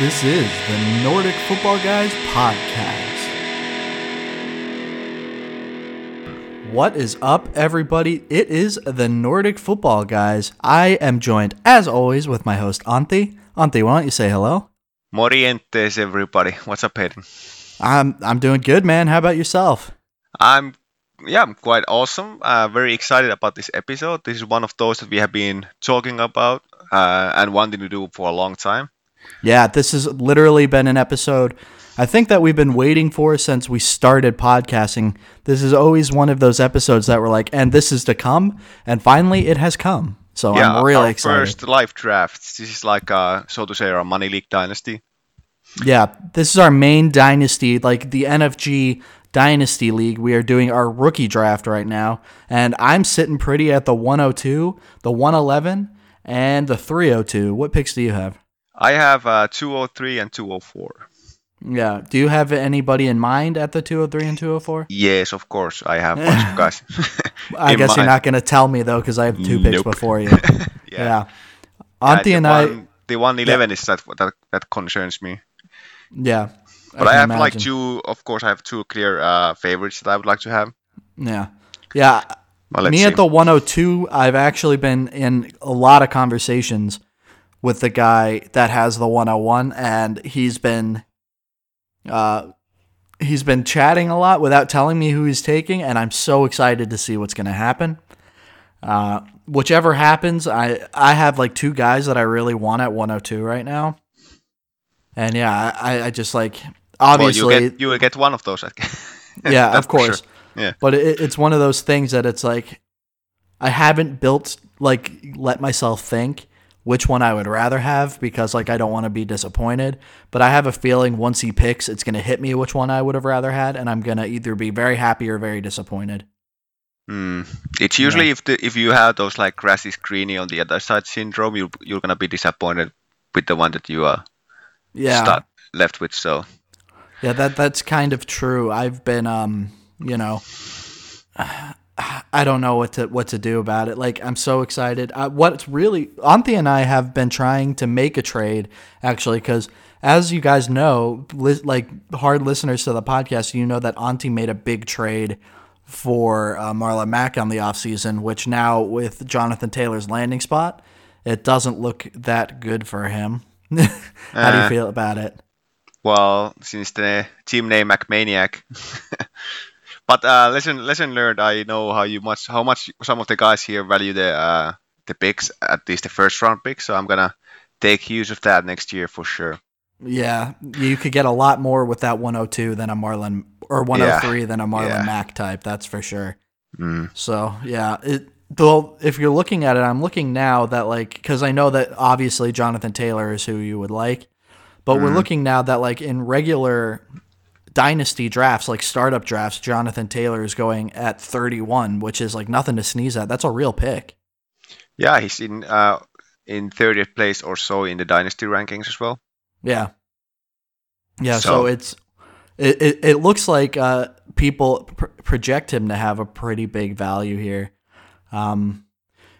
This is the Nordic Football Guys podcast. What is up, everybody? It is the Nordic Football Guys. I am joined, as always, with my host, Antti. Antti, why don't you say hello? Morientes, everybody. What's up, Hayden? I'm I'm doing good, man. How about yourself? I'm yeah, I'm quite awesome. Uh, very excited about this episode. This is one of those that we have been talking about uh, and wanting to do for a long time. Yeah, this has literally been an episode I think that we've been waiting for since we started podcasting. This is always one of those episodes that we're like, and this is to come, and finally it has come. So yeah, I'm really excited. First live draft. This is like, uh, so to say, our money league dynasty. Yeah, this is our main dynasty, like the NFG Dynasty League. We are doing our rookie draft right now, and I'm sitting pretty at the 102, the 111, and the 302. What picks do you have? I have uh, 203 and 204. Yeah. Do you have anybody in mind at the 203 and 204? Yes, of course. I have a bunch of guys. I guess you're not going to tell me though, because I have two picks Nope. before you. Yeah. yeah. Yeah, Antti the and I. The 111 is that, that that concerns me. Yeah. But I, can have like two, of course, I have two clear uh, favorites that I would like to have. Yeah. Yeah. Well, Me see. at the 102, I've actually been in a lot of conversations with the guy that has the 101, and he's been, uh, he's been chatting a lot without telling me who he's taking, and I'm so excited to see what's going to happen. Uh, whichever happens, I I have like two guys that I really want at 102 right now, and yeah, I, I just like well, obviously you get you will get one of those. Yeah, of for sure. course. Yeah. But it, it's one of those things that it's like I haven't built like let myself think which one I would rather have because like I don't want to be disappointed. But I have a feeling once he picks, it's gonna hit me which one I would have rather had, and I'm gonna either be very happy or very disappointed. Hmm. It's usually if the if you have those like grassy screeny on the other side syndrome, you you're gonna be disappointed with the one that you are Yeah, start left with. So Yeah, that that's kind of true. I've been um, you know, I don't know what to what to do about it. Like I'm so excited. Uh, what's really Antti and I have been trying to make a trade actually cuz as you guys know, li- like hard listeners to the podcast, you know that Antti made a big trade for uh, Marlon Mack on the offseason, which now with Jonathan Taylor's landing spot, it doesn't look that good for him. How do you Uh, feel about it? well, since the team name McManiac. but uh, lesson lesson learned. I know how you much how much some of the guys here value the uh, the picks at least the first round picks. So I'm gonna take use of that next year for sure. Yeah, you could get a lot more with that 102 than a Marlon or 103 than a Marlon yeah. Mack type. That's for sure. Mm. So yeah, it. Well, if you're looking at it, I'm looking now that like because I know that obviously Jonathan Taylor is who you would like, but we're Mhm. looking now that like in regular dynasty drafts, like startup drafts, Jonathan Taylor is going at 31, which is like nothing to sneeze at. That's a real pick. Yeah, he's in uh, in 30th place or so in the dynasty rankings as well. Yeah. Yeah, so, So- it's it, it, it looks like uh, people pr- project him to have a pretty big value here. Um,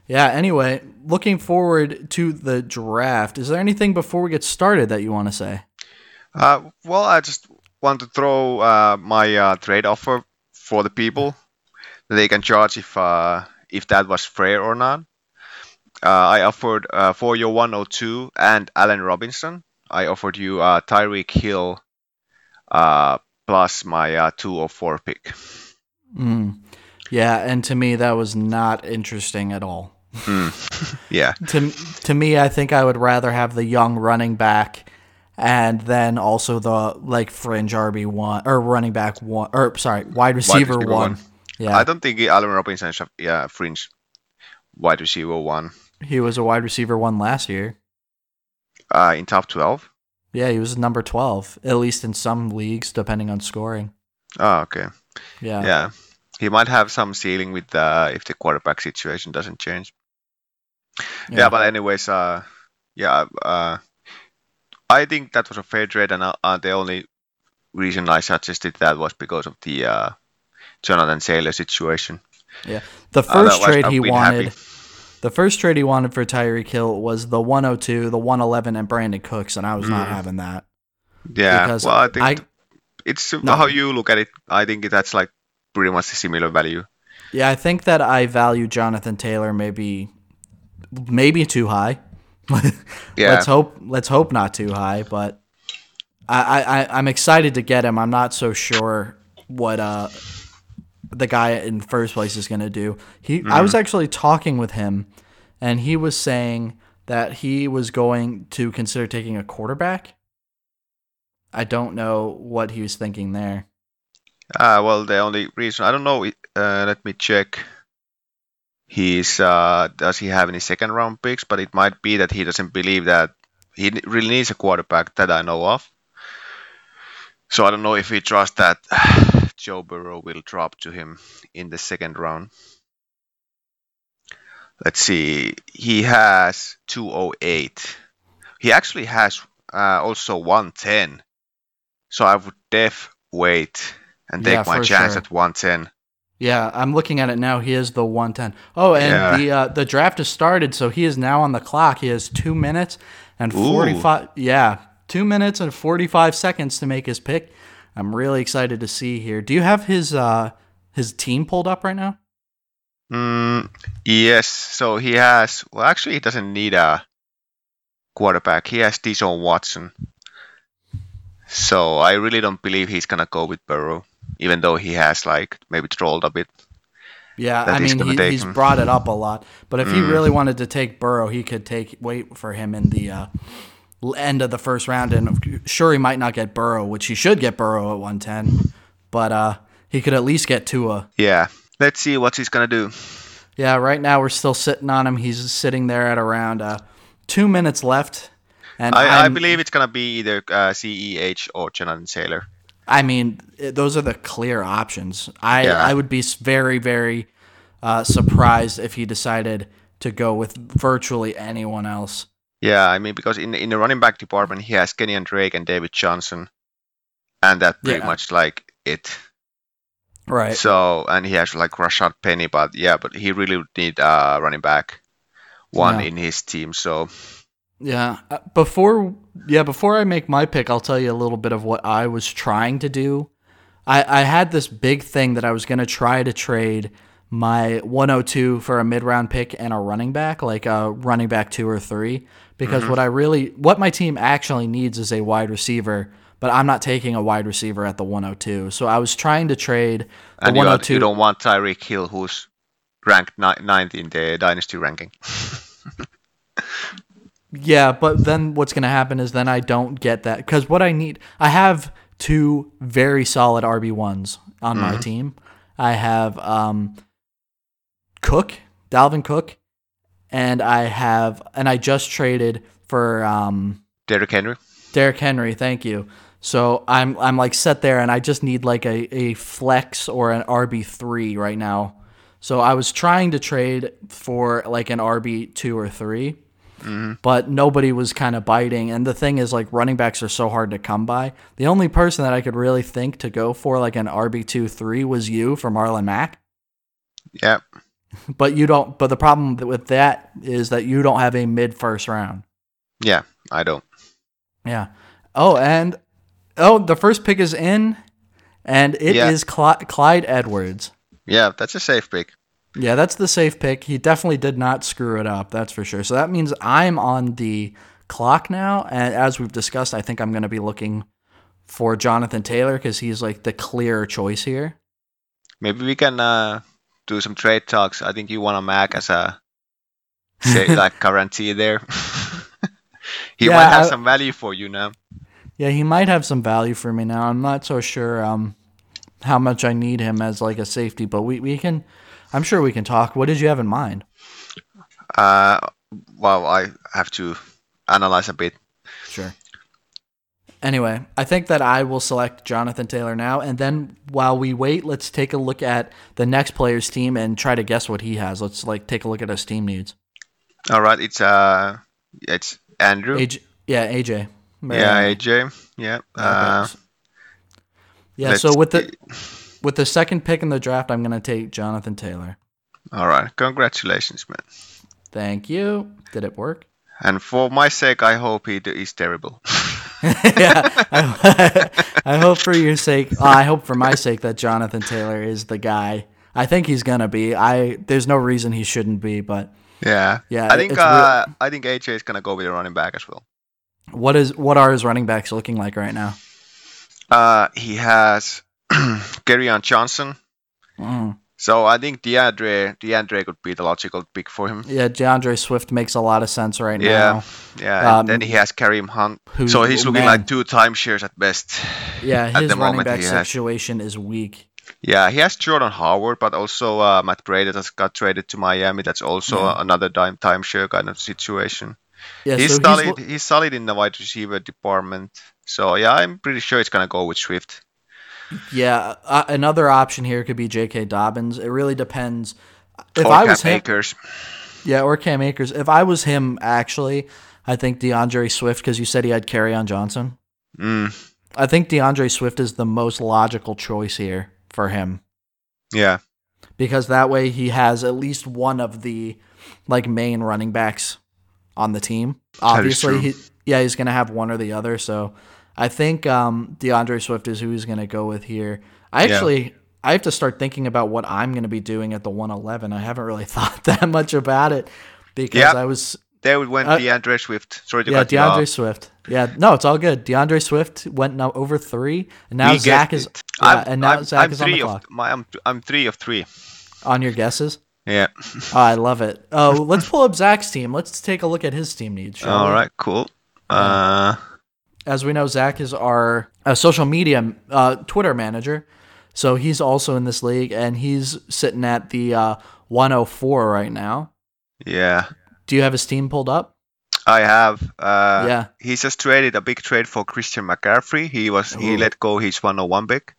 yeah, anyway, looking forward to the draft. Is there anything before we get started that you want to say? Uh, well, I just want to throw uh, my uh, trade offer for the people. They can charge if uh, if that was fair or not. Uh, I offered uh, for your 102 and Allen Robinson. I offered you uh, Tyreek Hill uh, plus my uh, 204 pick. Mm. Yeah, and to me that was not interesting at all. Yeah, to to me, I think I would rather have the young running back, and then also the like fringe RB one or running back one or sorry wide receiver, receiver one. one. Yeah, I don't think Allen Robinson is a yeah, fringe wide receiver one he was a wide receiver one last year. uh, in top 12. Yeah, he was number twelve, at least in some leagues, depending on scoring. Oh, okay. Yeah, Yeah, he might have some ceiling with uh, if the quarterback situation doesn't change. Yeah, but anyways, uh, yeah, uh, I think that was a fair trade, and uh, uh, the only reason I suggested that was because of the uh, Jonathan Taylor situation. Yeah, the first Otherwise, trade he wanted. happy. The first trade he wanted for Tyreek Hill was the 102, the 111, and Brandin Cooks, and I was not having that. Yeah, Because well, I think I- it's No. how you look at it. I think that's like pretty much a similar value. Yeah, I think that I value Jonathan Taylor maybe maybe too high. Yeah. Let's hope let's hope not too high, but I, I, I'm excited to get him. I'm not so sure what uh the guy in first place is gonna do. He I was actually talking with him and he was saying that he was going to consider taking a quarterback. I don't know what he was thinking there. Uh, well, the only reason I don't know. Uh, let me check. He's uh, does he have any second round picks? But it might be that he doesn't believe that he really needs a quarterback that I know of. So I don't know if he trusts that Joe Burrow will drop to him in the second round. Let's see. He has 208. He actually has uh, also 110. So I would def wait and take Yeah, my chance sure. at 110. Yeah, I'm looking at it now. He is the 110. Oh, and Yeah. the uh, the draft has started, so he is now on the clock. He has two minutes and Ooh. 45. Yeah, two minutes and 45 seconds to make his pick. I'm really excited to see here. Do you have his uh his team pulled up right now? Mm, yes. So he has. Well, actually, he doesn't need a quarterback. He has Deshaun Watson. So I really don't believe he's gonna go with Burrow, even though he has like maybe trolled a bit. Yeah, I mean he, he's him. brought it up a lot. But if he Mm. really wanted to take Burrow, he could take wait for him in the uh, end of the first round. And sure, he might not get Burrow, which he should get Burrow at 110. But uh, he could at least get Tua. Yeah. Let's see what he's gonna do. Yeah, right now we're still sitting on him. He's sitting there at around uh, two minutes left. And I, I believe it's gonna be either uh, CEH or Jonathan Taylor. I mean, those are the clear options. I Yeah. I would be very very uh, surprised if he decided to go with virtually anyone else. Yeah, I mean because in in the running back department he has Kenyan Drake and David Johnson, and that pretty Yeah. much like it. Right. So and he has like Rashaad Penny, but yeah, but he really would need uh running back one Yeah. in his team. So Yeah. Uh, Before yeah, before I make my pick, I'll tell you a little bit of what I was trying to do. I, I had this big thing that I was gonna try to trade my 102 for a mid round pick and a running back, like a running back two or three. Because what I really what my team actually needs is a wide receiver, but I'm not taking a wide receiver at the 102. So I was trying to trade the and you, are- 102. you don't want Tyreek Hill, who's ranked ni- ninth in the dynasty ranking. Yeah, but then what's going to happen is then I don't get that because what I need, I have two very solid RB ones on my team. I have um, Cook, Dalvin Cook, and I have, and I just traded for um, Derrick Henry. Derrick Henry. Thank you. So I'm I'm like set there, and I just need like a, a flex or an RB three right now. So I was trying to trade for like an RB two or 3 but nobody was kind of biting. And the thing is, like running backs are so hard to come by. The only person that I could really think to go for like an RB two three was you for Marlon Mack. Yep. But you don't. But the problem with that is that you don't have a mid first round. Yeah, I don't. Yeah. Oh, and oh, the first pick is in, and it is Yeah. Cl- Clyde Edwards. Yeah, that's a safe pick. Yeah, that's the safe pick. He definitely did not screw it up. That's for sure. So that means I'm on the clock now, and as we've discussed, I think I'm going to be looking for Jonathan Taylor because he's like the clear choice here. Maybe we can uh, do some trade talks. I think you want a Mack as a say, like guarantee there. he Yeah, might have I- some value for you now. Yeah, he might have some value for me now. I'm not so sure um, how much I need him as like a safety, but we, we can. I'm sure we can talk. What did you have in mind? Uh, well, I have to analyze a bit. Sure. Anyway, I think that I will select Jonathan Taylor now, and then while we wait, let's take a look at the next player's team and try to guess what he has. Let's like take a look at his team needs. All right, it's uh, it's Andrew. AJ, yeah, AJ. yeah, AJ. Yeah. Uh, yeah. So with the. With the second pick in the draft, I'm gonna take Jonathan Taylor. all right, congratulations, man. Thank you. Did it work? And for my sake, I hope he is terrible. yeah, I, I, hope for your sake. Uh, I hope for my sake that Jonathan Taylor is the guy. I think he's gonna be. I there's no reason he shouldn't be, but yeah, yeah. I think uh, I think AJ is gonna go with a running back as well. What is what are his running backs looking like right now? Uh, he has Kerryon Johnson. Mm. So I think DeAndre DeAndre could be the logical pick for him. Yeah, DeAndre Swift makes a lot of sense right yeah, now. Yeah, um, then he has Kareem Hunt. So he's looking man. like two timeshares at best. Yeah, his running back situation has. is weak. Yeah, he has Jordan Howard, but also uh, Matt Breida that got traded to Miami. That's also yeah. another time timeshare kind of situation. Yeah, he's so solid. He's, he's solid in the wide receiver department. So yeah, I'm pretty sure it's gonna go with Swift. Yeah, uh, another option here could be J.K. Dobbins. It really depends. If or I was Cam him, Akers. Yeah, or Cam Akers. If I was him, actually, I think DeAndre Swift because you said he had carry Kerryon Johnson. Mm. I think DeAndre Swift is the most logical choice here for him. Yeah. Because that way he has at least one of the like main running backs on the team. Obviously, he, yeah, he's going to have one or the other. So I think um, DeAndre Swift is who he's going to go with here. I actually. Yeah. I have to start thinking about what I'm going to be doing at the 111. I haven't really thought that much about it because yep. I was there went uh, DeAndre Swift. Sorry to yeah, DeAndre Swift. Yeah, no, it's all good. DeAndre Swift went now over three, and now we Zach is. Yeah, and now I'm, Zach I'm is on the clock. Of, my, I'm I'm three of three. On your guesses. Yeah. oh, I love it. Oh, let's pull up Zach's team. Let's take a look at his team needs. All we? right, cool. Uh, as we know, Zach is our uh, social media uh, Twitter manager, so he's also in this league, and he's sitting at the uh, 104 right now. Yeah. Do you have his team pulled up? I have. Uh, yeah. He just traded a big trade for Christian McCaffrey. He was Ooh. he let go his 101 pick.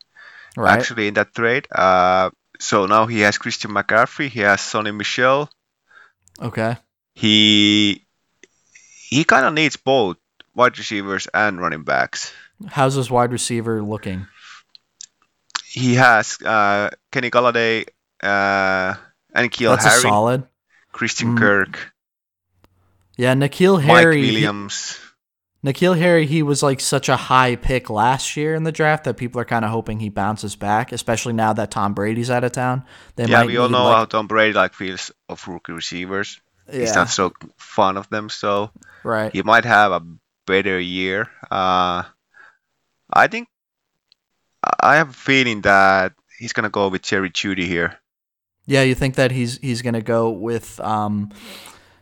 Right. Actually, in that trade. Uh, so now he has Christian McCaffrey. He has Sony Michel. Okay. He he kind of needs both wide receivers and running backs. How's this wide receiver looking? He has uh, Kenny Golladay uh, and Keel That's Harry. solid. Christian mm. Kirk. Yeah, Harry. Mike Williams. He, N'Keal Harry, he was like such a high pick last year in the draft that people are kind of hoping he bounces back, especially now that Tom Brady's out of town. They yeah, we all know like, how Tom Brady like feels of rookie receivers. Yeah. He's not so fond of them, so right. he might have a better year. Uh, I think I have a feeling that he's gonna go with Jerry Jeudy here. Yeah, you think that he's he's gonna go with um,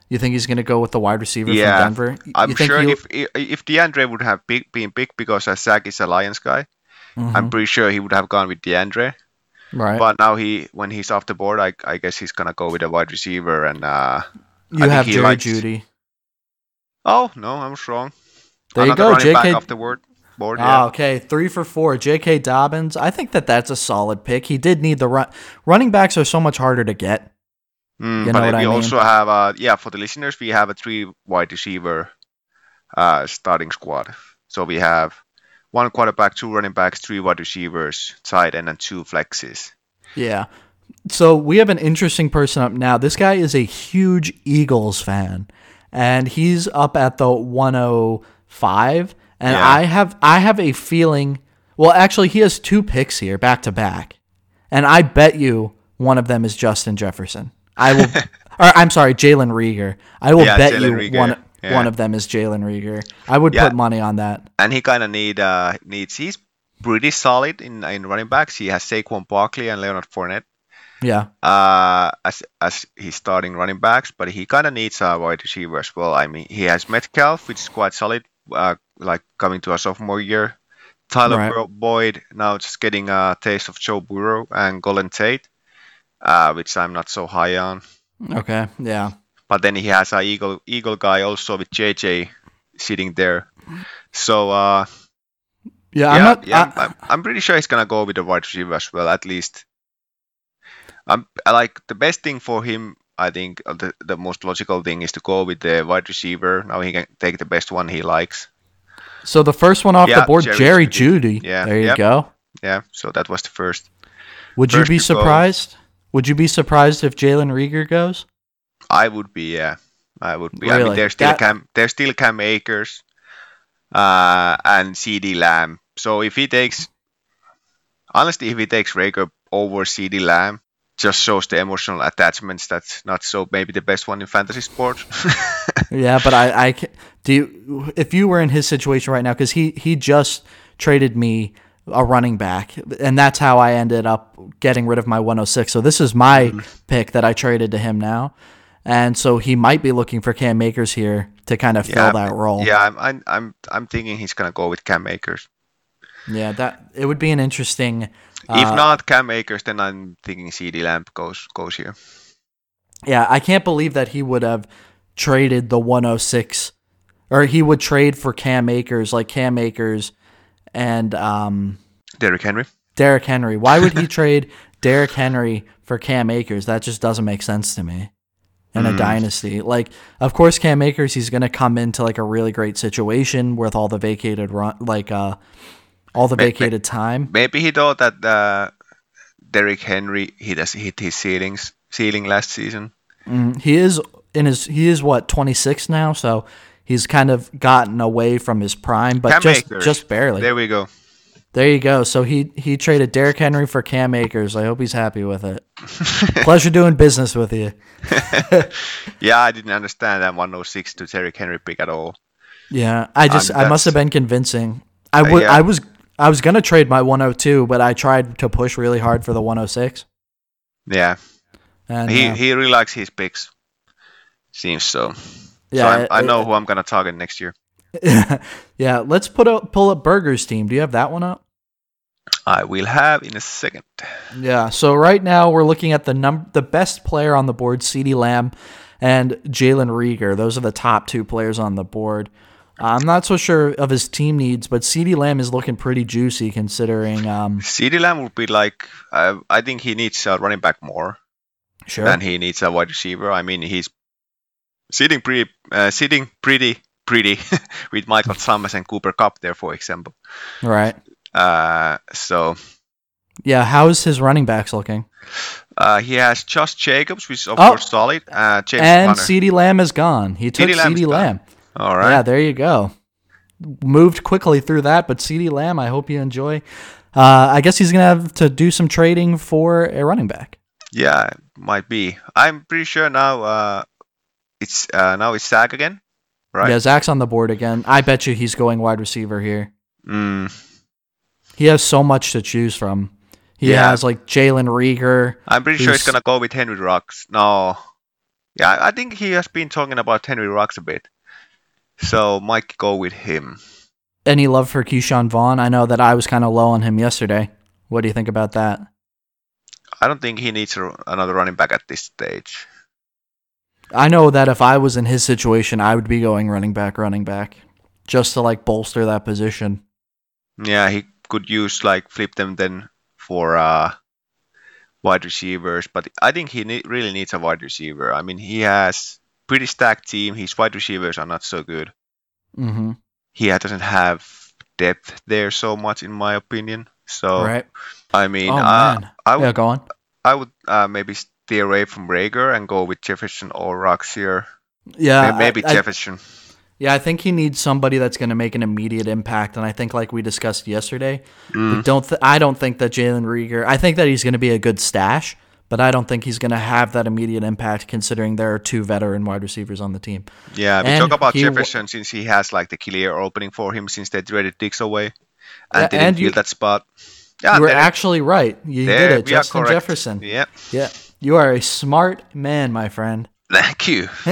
you think he's gonna go with the wide receiver yeah, from Denver? I'm you sure if if DeAndre would have big, been big because Zach is a Lions guy, mm-hmm. I'm pretty sure he would have gone with DeAndre. Right. But now he when he's off the board, I I guess he's gonna go with a wide receiver and uh. You I have Jerry likes... Jeudy. Oh no, I was wrong. There Another you go, J.K. off the board. Board, ah, yeah. okay, three for four. J.K. Dobbins. I think that that's a solid pick. He did need the run. Running backs are so much harder to get. Mm, you know but we I mean? also have a yeah for the listeners we have a three wide receiver uh, starting squad. So we have one quarterback, two running backs, three wide receivers, tight end, and two flexes. Yeah. So we have an interesting person up now. This guy is a huge Eagles fan, and he's up at the 105 and yeah. I have I have a feeling. Well, actually, he has two picks here back to back, and I bet you one of them is Justin Jefferson. I will. or I'm sorry, Jalen Reagor. I will yeah, bet you Reagor. one yeah. one of them is Jalen Reagor. I would put money on that. And he kind of need uh needs. He's pretty solid in in running backs. He has Saquon Barkley and Leonard Fournette. Yeah. Uh, as as he's starting running backs, but he kind of needs a wide receiver as well. I mean, he has Metcalf, which is quite solid. Uh, like coming to a sophomore year. Tyler right. Boyd now just getting a taste of Joe Burrow and Golden Tate, uh, which I'm not so high on. Okay, yeah. But then he has a Eagle Eagle guy also with JJ sitting there. So uh, yeah, I'm not, yeah, I, am I'm pretty sure he's gonna go with the wide receiver as well, at least. Um, I like the best thing for him. I think the the most logical thing is to go with the wide receiver. Now he can take the best one he likes. So the first one off yeah, the board, Jerry, Jerry Jeudy. Yeah, there you yep. go. Yeah, so that was the first. Would first you be surprised? Go. Would you be surprised if Jalen Reagor goes? I would be, yeah. I would be. I Really? mean, there's still That- Cam, there's still Cam Akers, uh, and CeeDee Lamb. So if he takes, honestly, if he takes Reagor over CeeDee Lamb, just shows the emotional attachments. That's not so maybe the best one in fantasy sports. Yeah, but I, I ca- do. You, if you were in his situation right now, because he he just traded me a running back, and that's how I ended up getting rid of my 106. So this is my Mm-hmm. pick that I traded to him now, and so he might be looking for Cam Akers here to kind of fill that role. Yeah, I'm, I'm, I'm, I'm thinking he's gonna go with Cam Akers yeah. That it would be an interesting. If uh, not Cam Akers, then I'm thinking CeeDee Lamb goes goes here. Yeah, I can't believe that he would have traded the 106 or he would trade for Cam Akers like Cam Akers and um Derrick Henry. Derrick Henry. Why would he trade Derrick Henry for Cam Akers? That just doesn't make sense to me. In a dynasty, like of course Cam Akers, he's gonna come into like a really great situation with all the vacated run, like uh, all the May- may- vacated time. Maybe he thought that uh, Derrick Henry he does hit his ceilings ceiling last season. Mm, he is in his he is what 26 now, so he's kind of gotten away from his prime, but Cam just Akers. just barely. There we go. There you go. So he he traded Derrick Henry for Cam Akers. I hope he's happy with it. Pleasure doing business with you. Yeah, I didn't understand that 106 to Derrick Henry pick at all. Yeah, I just Um, I must have been convincing. I would yeah. I was I was gonna trade my 102, but I tried to push really hard for the 106. Yeah, And he uh, he really likes his picks. Seems so. yeah, so it- I know it- who I'm gonna target next year. yeah, let's put up pull up Burger's team. Do you have that one up? I will have in a second. Yeah. So right now we're looking at the num the best player on the board, CeeDee Lamb and Jalen Reagor. Those are the top two players on the board. I'm not so sure of his team needs, but CeeDee Lamb is looking pretty juicy considering. Um, CeeDee Lamb would be like uh, I think he needs a running back more sure. than he needs a wide receiver. I mean he's sitting pretty uh, sitting pretty pretty with Michael Thomas and Cooper Kupp there, for example. Right. Uh, so Yeah. How's his running backs looking? uh, he has Josh Jacobs, which is of Oh. course solid. Uh, James and Conner. CeeDee Lamb is gone. He took CeeDee Lamb's CeeDee. Lamb. All right. Yeah, there you go. Moved quickly through that, but CeeDee Lamb, I hope you enjoy. Uh, I guess he's gonna have to do some trading for a running back. Yeah, might be. I'm pretty sure now. Uh, it's uh, now it's Zach again, right? Yeah, Zach's on the board again. I bet you he's going wide receiver here. Mm, He has so much to choose from. He Yeah. has like Jalen Reagor. I'm pretty sure he's gonna go with Henry Ruggs. No, yeah, I think he has been talking about Henry Ruggs a bit, so might go with him. Any love for Ke'Shawn Vaughn? I know that I was kind of low on him yesterday. What do you think about that? I don't think he needs another running back at this stage. I know that if I was in his situation, I would be going running back, running back, just to like bolster that position. Yeah, he could use like flip them then for uh, wide receivers, but I think he ne- really needs a wide receiver. I mean, he has pretty stacked team. His wide receivers are not so good. Mm-hmm. He doesn't have depth there so much, in my opinion. So right. I mean, Oh uh. I would yeah, go on. I would uh, maybe steer away from Reagor and go with Jefferson or here. Yeah, maybe I- I- Jefferson. Yeah, I think he needs somebody that's going to make an immediate impact, and I think, like we discussed yesterday, Mm. we don't. Th- I don't think that Jalen Reagor. I think that he's going to be a good stash, but I don't think he's going to have that immediate impact, considering there are two veteran wide receivers on the team. Yeah, we And talk about he w- Jefferson since he has like the clear opening for him since they traded Diggs away and Yeah, didn't and fill you- that spot. Yeah, you were actually right. You did it, Justin. Jefferson. Yeah, Yeah, you are a smart man, my friend. thank you.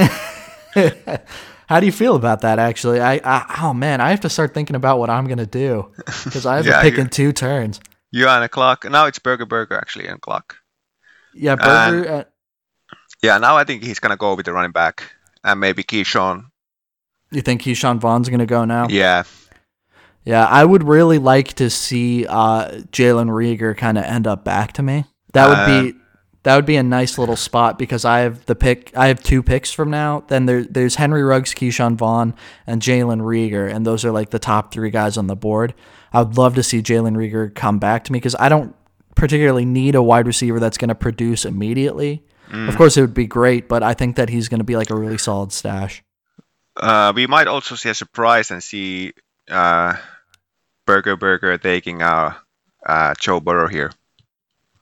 How do you feel about that? Actually, I, I oh man, I have to start thinking about what I'm gonna do because I have Yeah, to pick in two turns. You're on a clock. Now it's Burger Burger actually on clock. Yeah, Burger. uh, Yeah, now I think he's gonna go with the running back and maybe Ke'Shawn. you think Ke'Shawn Vaughn's gonna go now? Yeah, Yeah, I would really like to see uh, Jalen Reagor kind of end up back to me. That would be that would be a nice little spot because I have the pick. I have two picks from now. Then there, there's Henry Ruggs, Ke'Shawn Vaughn, and Jalen Reagor, and those are like the top three guys on the board. I would love to see Jalen Reagor come back to me because I don't particularly need a wide receiver that's going to produce immediately. Mm. Of course, it would be great, but I think that he's going to be like a really solid stash. Uh, we might also see a surprise and see uh, Burger Burger taking uh, uh, Joe Burrow here.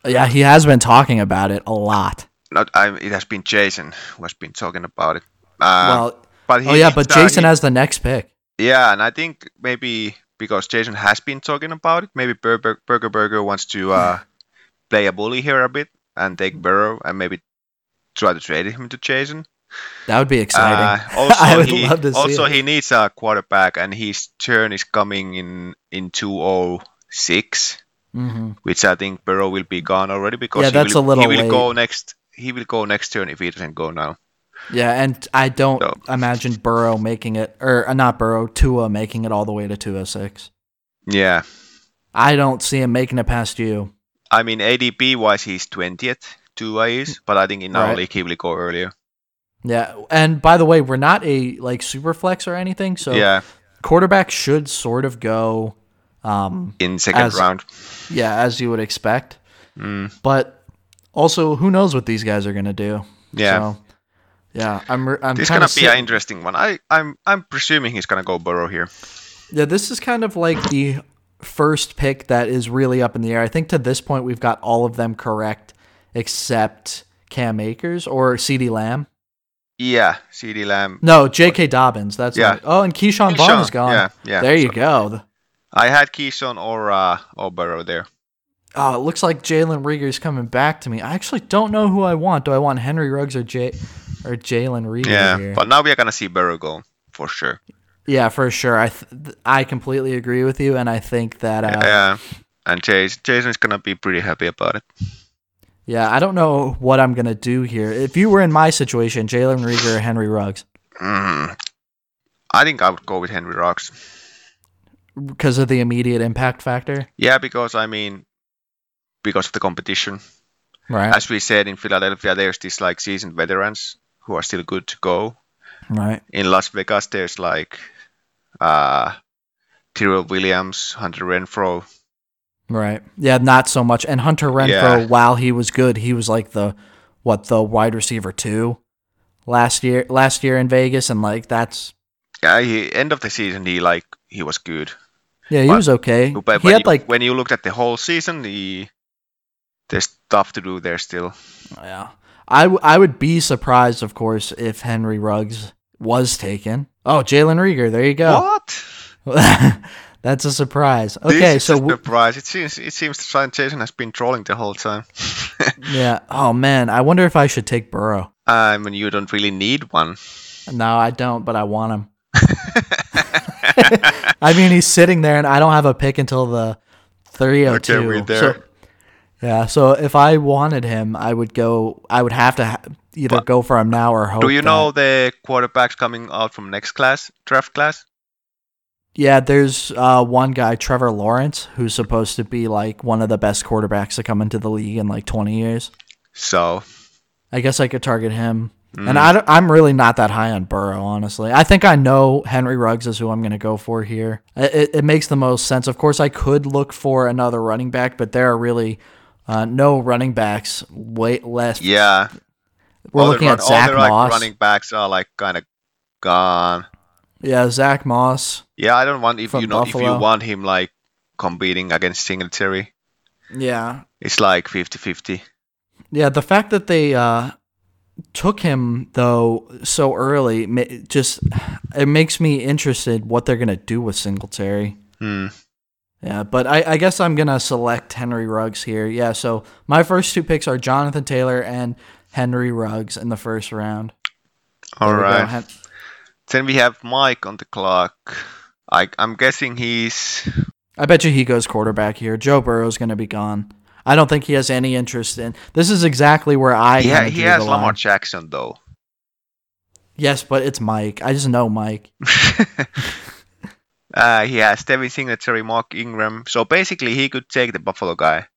Yeah, he has been talking about it a lot. Not, I, it has been Jason who has been talking about it. Uh, well, but he oh yeah, but uh, Jason he- has the next pick. Yeah, and I think maybe because Jason has been talking about it, maybe Burger Burger, Burger wants to uh, play a bully here a bit and take Burrow and maybe try to trade him to Jason. That would be exciting. Uh, also, I would he, love to see also it. he needs a quarterback, and his turn is coming in in 206, hmm which I think Burrow will be gone already because Yeah, he that's will, a little he will late. go next. He will go next turn if he doesn't go now. Yeah, and I don't No. imagine Burrow making it, or uh, not Burrow, Tua making it all the way to 206. Yeah, I don't see him making it past you. I mean ADP wise he's 20th, two is, but I think in our Right. league he will go earlier. Yeah, and by the way, we're not a like super flex or anything, so yeah, quarterback should sort of go, um, in second As- round. yeah, as you would expect. Mm, But also, who knows what these guys are gonna do? yeah, So, yeah, I'm. re- I'm this gonna of be an interesting one. I I'm I'm presuming he's gonna go Burrow here. Yeah, this is kind of like the first pick that is really up in the air. I think to this point we've got all of them correct except Cam Akers or CeeDee Lamb. Yeah, CeeDee Lamb. No, J.K. Dobbins. That's Yeah. right. Oh, and Ke'Shawn Vaughn Ke'Shawn, is gone. Yeah, yeah. There you So go. I had Ke'Shawn or uh, or Burrow there. Oh, it looks like Jalen Reagor's coming back to me. I actually don't know who I want. Do I want Henry Ruggs or J or Jalen Reagor Yeah, here? but now we are gonna see Burrow go for sure. yeah, for sure. I th- I completely agree with you, and I think that uh, yeah, and Jason Jason's gonna be pretty happy about it. yeah, I don't know what I'm gonna do here. If you were in my situation, Jalen Reagor or Henry Ruggs. Mm. I think I would go with Henry Ruggs. because of the immediate impact factor. Yeah, because I mean, because of the competition. Right. As we said in Philadelphia, there's these like seasoned veterans who are still good to go. Right. In Las Vegas, there's like uh, Tyrell Williams, Hunter Renfrow. Right. Yeah, not so much. And Hunter Renfrow, Yeah. while he was good, he was like the what the wide receiver two last year last year in Vegas and like that's Yeah, he, end of the season, he like he was good. yeah, he But- was okay. But he when had you, like when you looked at the whole season, he there's stuff to do there still. yeah. I, w- I would be surprised, of course, if Henry Ruggs was taken. Oh, Jalen Reagor, there you go. What? That's a surprise. This Okay, is so w- surprise. It seems it seems Silent Jason has been trolling the whole time. yeah. Oh man, I wonder if I should take Burrow. I mean, you don't really need one. No, I don't, but I want him. I mean, he's sitting there, and I don't have a pick until the 302. Okay, we're there. So, yeah, so if I wanted him, I would go. I would have to ha- either But- go for him now or hope. Do you that- know the quarterbacks coming out from next class, draft class? Yeah, there's uh, one guy, Trevor Lawrence, who's supposed to be like one of the best quarterbacks to come into the league in like 20 years. So I guess I could target him. mm, And I, am really not that high on Burrow, honestly. I think I know Henry Ruggs is who I'm going to go for here. It, it, it makes the most sense. Of course, I could look for another running back, but there are really uh, no running backs way less. yeah, We're all looking run- at Zach all the like, Moss. running backs are like kind of gone. Yeah, Zach Moss. Yeah, I don't want if you know if you want him like competing against Singletary. Yeah. It's like 50-50. Yeah, the fact that they uh, took him though so early just it makes me interested what they're gonna do with Singletary. Hmm. Yeah, but I, I guess I'm gonna select Henry Ruggs here. Yeah, so my first two picks are Jonathan Taylor and Henry Ruggs in the first round. All There we Hen- Then we have Mike on the clock. I, I'm guessing he's I bet you he goes quarterback here. Joe Burrow's gonna be gone. I don't think he has any interest in. This is exactly where I. he, ha- he has the Lamar line. Jackson though. Yes, but it's Mike. I just know Mike. uh, he has Devin Singletary, Mark Ingram. So basically, he could take the Buffalo guy.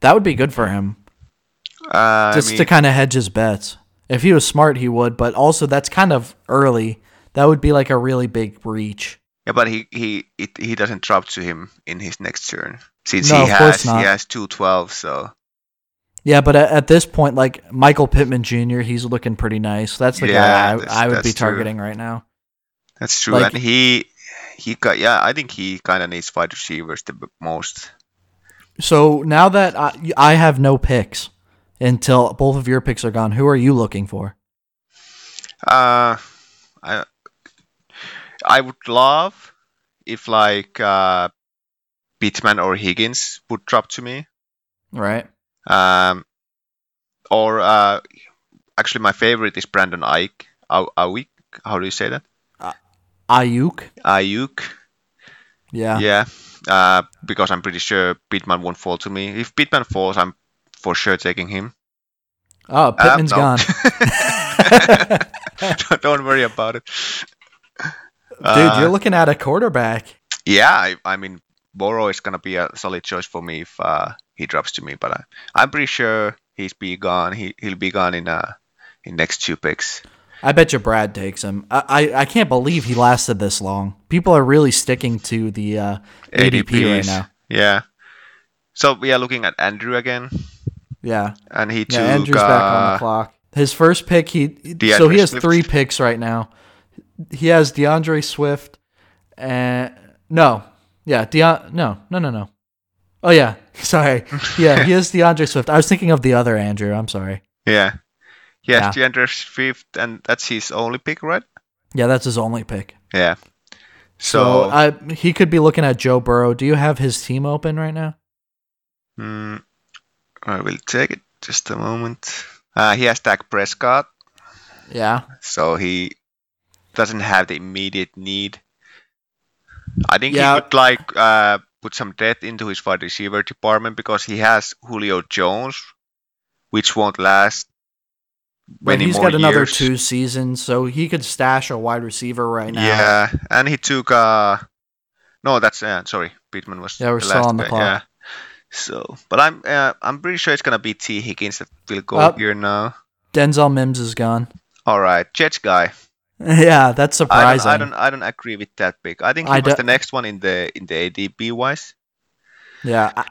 That would be good for him. Uh, just I mean, to kind of hedge his bets. If he was smart, he would, but also that's kind of early. That would be like a really big reach. yeah, but he he it, he doesn't drop to him in his next turn since No, he of course has not. he has two twelve. So Yeah, but at, at this point, like Michael Pittman Jr., he's looking pretty nice. That's the Yeah, guy I, I would be that's true. targeting right now. That's true, Like- and he he got yeah. I think he kind of needs wide receivers the most. So now that I, I have no picks until both of your picks are gone, who are you looking for? Uh, I I would love if like uh, Pittman or Higgins would drop to me. Right. Um, or uh, actually, my favorite is Brandon Ike. Awik. How do you say that? Ayuk. Ayuk. Yeah. Yeah. Uh, because I'm pretty sure Pittman won't fall to me. If Pittman falls, I'm for sure taking him. Oh, Uh, Pittman's no. gone. don't, worry about it. Dude, Uh, you're looking at a quarterback. Yeah, I, I mean, Burrow is gonna be a solid choice for me if uh, he drops to me, but I, I'm pretty sure he's be gone. He he'll be gone in uh in next two picks. I bet you Brad takes him. I, I, I can't believe he lasted this long. People are really sticking to the uh, ADP right now. Yeah. So we are looking at Andrew again, Yeah. and he took Yeah, Andrew's back on uh, the clock. His first pick, he so he has Swift. three picks right now. He has DeAndre Swift, and no, yeah, Deon, no, no, no, no. Oh yeah, sorry, yeah, he has DeAndre Swift. I was thinking of the other Andrew. I'm sorry. yeah. He has DeAndre Swift, and that's his only pick, right? Yeah, that's his only pick. Yeah. So So, I, he could be looking at Joe Burrow. Do you have his team open right now? mm, I will take it. Just a moment. Uh, he has Dak Prescott, Yeah, so he doesn't have the immediate need. I think Yeah. he could like uh, put some depth into his wide receiver department because he has Julio Jones, which won't last but he's got another years. two seasons, so he could stash a wide receiver right now. Yeah, and he took uh no, that's uh, sorry, Pittman was Yeah, we're still last on the clock. Yeah. So, but I'm uh, I'm pretty sure it's gonna be Tee Higgins that will go Up. here now. Denzel Mims is gone. All right, Jets guy. yeah, that's I don't, surprising. I don't I don't agree with that pick. I think he I was do- the next one in the in the ADP wise, Yeah, I-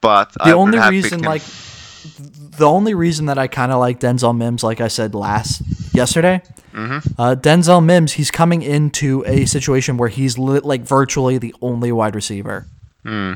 but the I only reason like the only reason that I kind of like Denzel Mims, like I said last yesterday, Mhm. uh, Denzel Mims, he's coming into a situation where he's li- like virtually the only wide receiver. Hmm.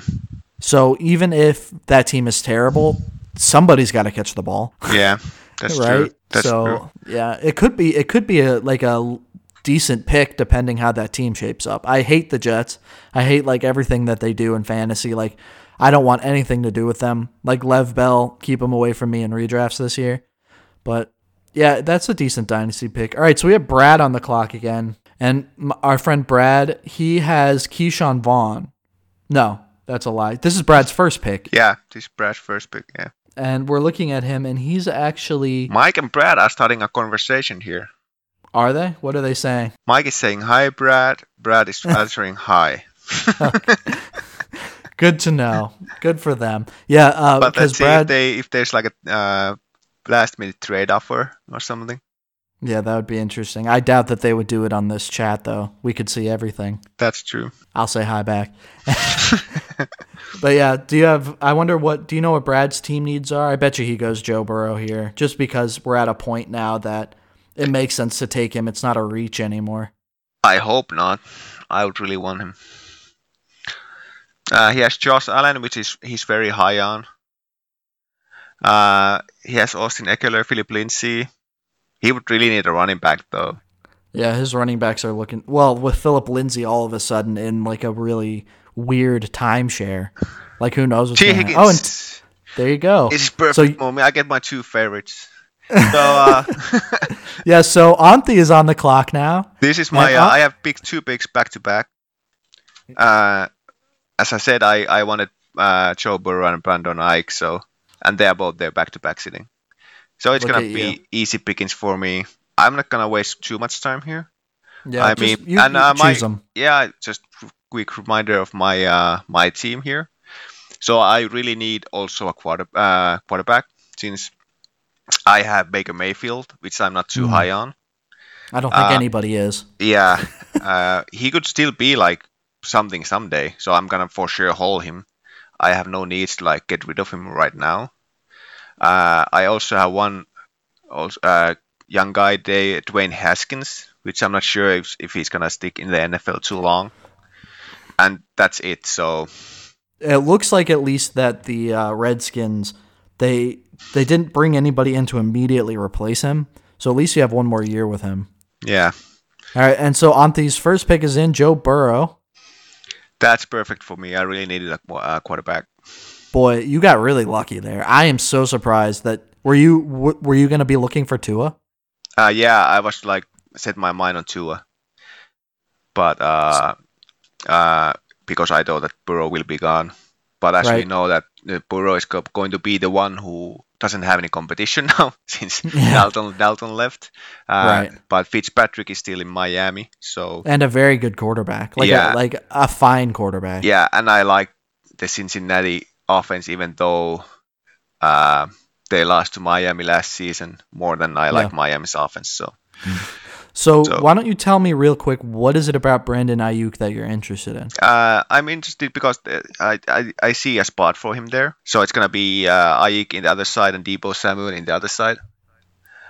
So even if that team is terrible, somebody's got to catch the ball, Yeah, that's right? true. That's so true. yeah, it could be it could be a like a decent pick depending how that team shapes up. I hate the Jets. I hate like everything that they do in fantasy. Like I don't want anything to do with them. Like Lev Bell, keep him away from me in redrafts this year. But yeah, that's a decent dynasty pick. All right, so we have Brad on the clock again, and our friend Brad, he has Ke'Shawn Vaughn. No, that's a lie. This is Brad's first pick, Yeah, this is Brad's first pick. Yeah, and we're looking at him, and he's actually. Mike and Brad are starting a conversation here. Are they? What are they saying? Mike is saying hi, Brad. Brad is answering hi. Good to know. Good for them. Yeah, uh, But let's see Brad. if they if there's like a uh, last minute trade offer or something. Yeah, that would be interesting. I doubt that they would do it on this chat, though. We could see everything. That's true. I'll say hi back. but yeah, do you have? I wonder what. Do you know what Brad's team needs are? I bet you he goes Joe Burrow here, just because we're at a point now that it makes sense to take him. It's not a reach anymore. I hope not. I would really want him. Uh, he has Josh Allen, which is he's very high on. Uh, he has Austin Ekeler, Phillip Lindsay. He would really need a running back though. Yeah, his running backs are looking well with Phillip Lindsay all of a sudden in like a really weird timeshare. Like who knows what's going? Oh, and there you go. It's perfect So moment. I get my two favorites. So uh, yeah, so Antti is on the clock now. this is my. Uh, uh, I have picked two picks back to back. Uh, as I said, I I wanted uh, Joe Burrow and Brandon Ike. So and they are both there back to back sitting. So it's Look gonna be you. easy pickings for me. I'm not gonna waste too much time here. Yeah, I just- mean, you, and uh, my them. yeah, just quick reminder of my uh, my team here. So I really need also a quarter uh, quarterback since I have Baker Mayfield, which I'm not too Mhm. high on. I don't think uh, anybody is. Yeah, uh, he could still be like something someday. So I'm gonna for sure hold him. I have no needs to like get rid of him right now. Uh, I also have one also, uh, young guy, they, Dwayne Haskins, which I'm not sure if, if he's gonna stick in the NFL too long. And that's it. So It looks like at least that the uh, Redskins they they didn't bring anybody in to immediately replace him. So at least you have one more year with him. yeah, All right, and so Antti's first pick is in Joe Burrow. That's perfect for me. I really needed a uh, quarterback. Boy, you got really lucky there. I am so surprised that were you were you going to be looking for Tua? Uh, yeah, I was like set my mind on Tua, but uh, uh, because I thought that Burrow will be gone. But as we know that uh, Burrow is going to be the one who doesn't have any competition now since Yeah. Dalton Dalton left. Uh, Right. But Fitzpatrick is still in Miami, so And a very good quarterback, like Yeah. a, like a fine quarterback. yeah, and I like the Cincinnati offense, even though uh, they lost to Miami last season more than I like Miami's offense. So So, So- why don't you tell me real quick what is it about Brandon Aiyuk that you're interested in? uh, I'm interested because uh, I, I I see a spot for him there. So it's gonna be uh, Aiyuk in the other side and Deebo Samuel in the other side.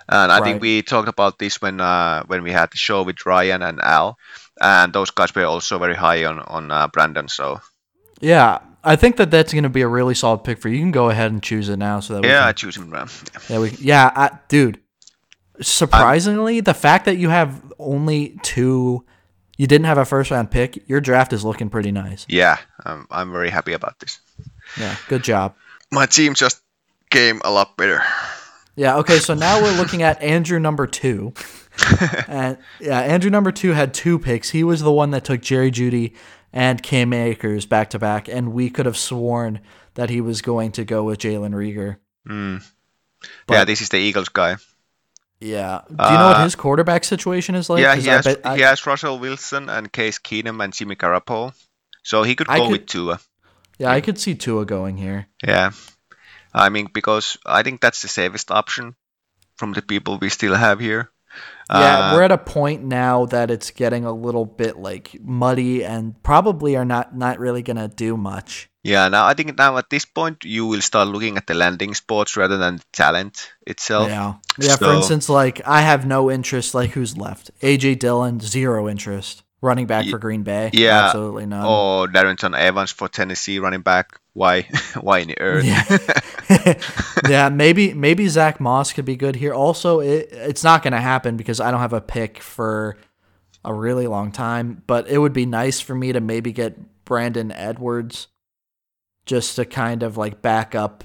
And I Right. think we talked about this when uh, when we had the show with Ryan and Al, and those guys were also very high on on uh, Brandon. So Yeah, I think that that's going to be a really solid pick for you. You can go ahead and choose it now, so that we yeah, I choose him. yeah, we, yeah, I, dude. Surprisingly, the fact that you have only two, you didn't have a first round pick. Your draft is looking pretty nice. Yeah, I'm, I'm very happy about this. Yeah, good job. My team just came a lot better. Yeah. Okay. So now we're looking at Andrew number two, and yeah, Andrew number two had two picks. He was the one that took Jerry Jeudy and Cam Akers back to back, and we could have sworn that he was going to go with Jalen Reagor. Mm. But- yeah, this is the Eagles guy. Yeah. Do you know what Uh, his quarterback situation is like? Yeah, he I has bet- I- he has Russell Wilson and Case Keenum and Jimmy Garoppolo, so he could I go could- with Tua. yeah, I could see Tua going here. Yeah, I mean because I think that's the safest option from the people we still have here. Yeah, Uh, we're at a point now that it's getting a little bit like muddy and probably are not not really gonna do much. Yeah. Now I think now at this point you will start looking at the landing spots rather than the talent itself. Yeah. Yeah, for instance, like I have no interest like who's left? AJ Dillon, zero interest. Running back for Green Bay. yeah. Absolutely none. Or Darrynton Evans for Tennessee running back. Why? Why in the earth? Yeah. yeah, maybe maybe Zach Moss could be good here. Also, it, it's not going to happen because I don't have a pick for a really long time. But it would be nice for me to maybe get Brandon Edwards just to kind of like back up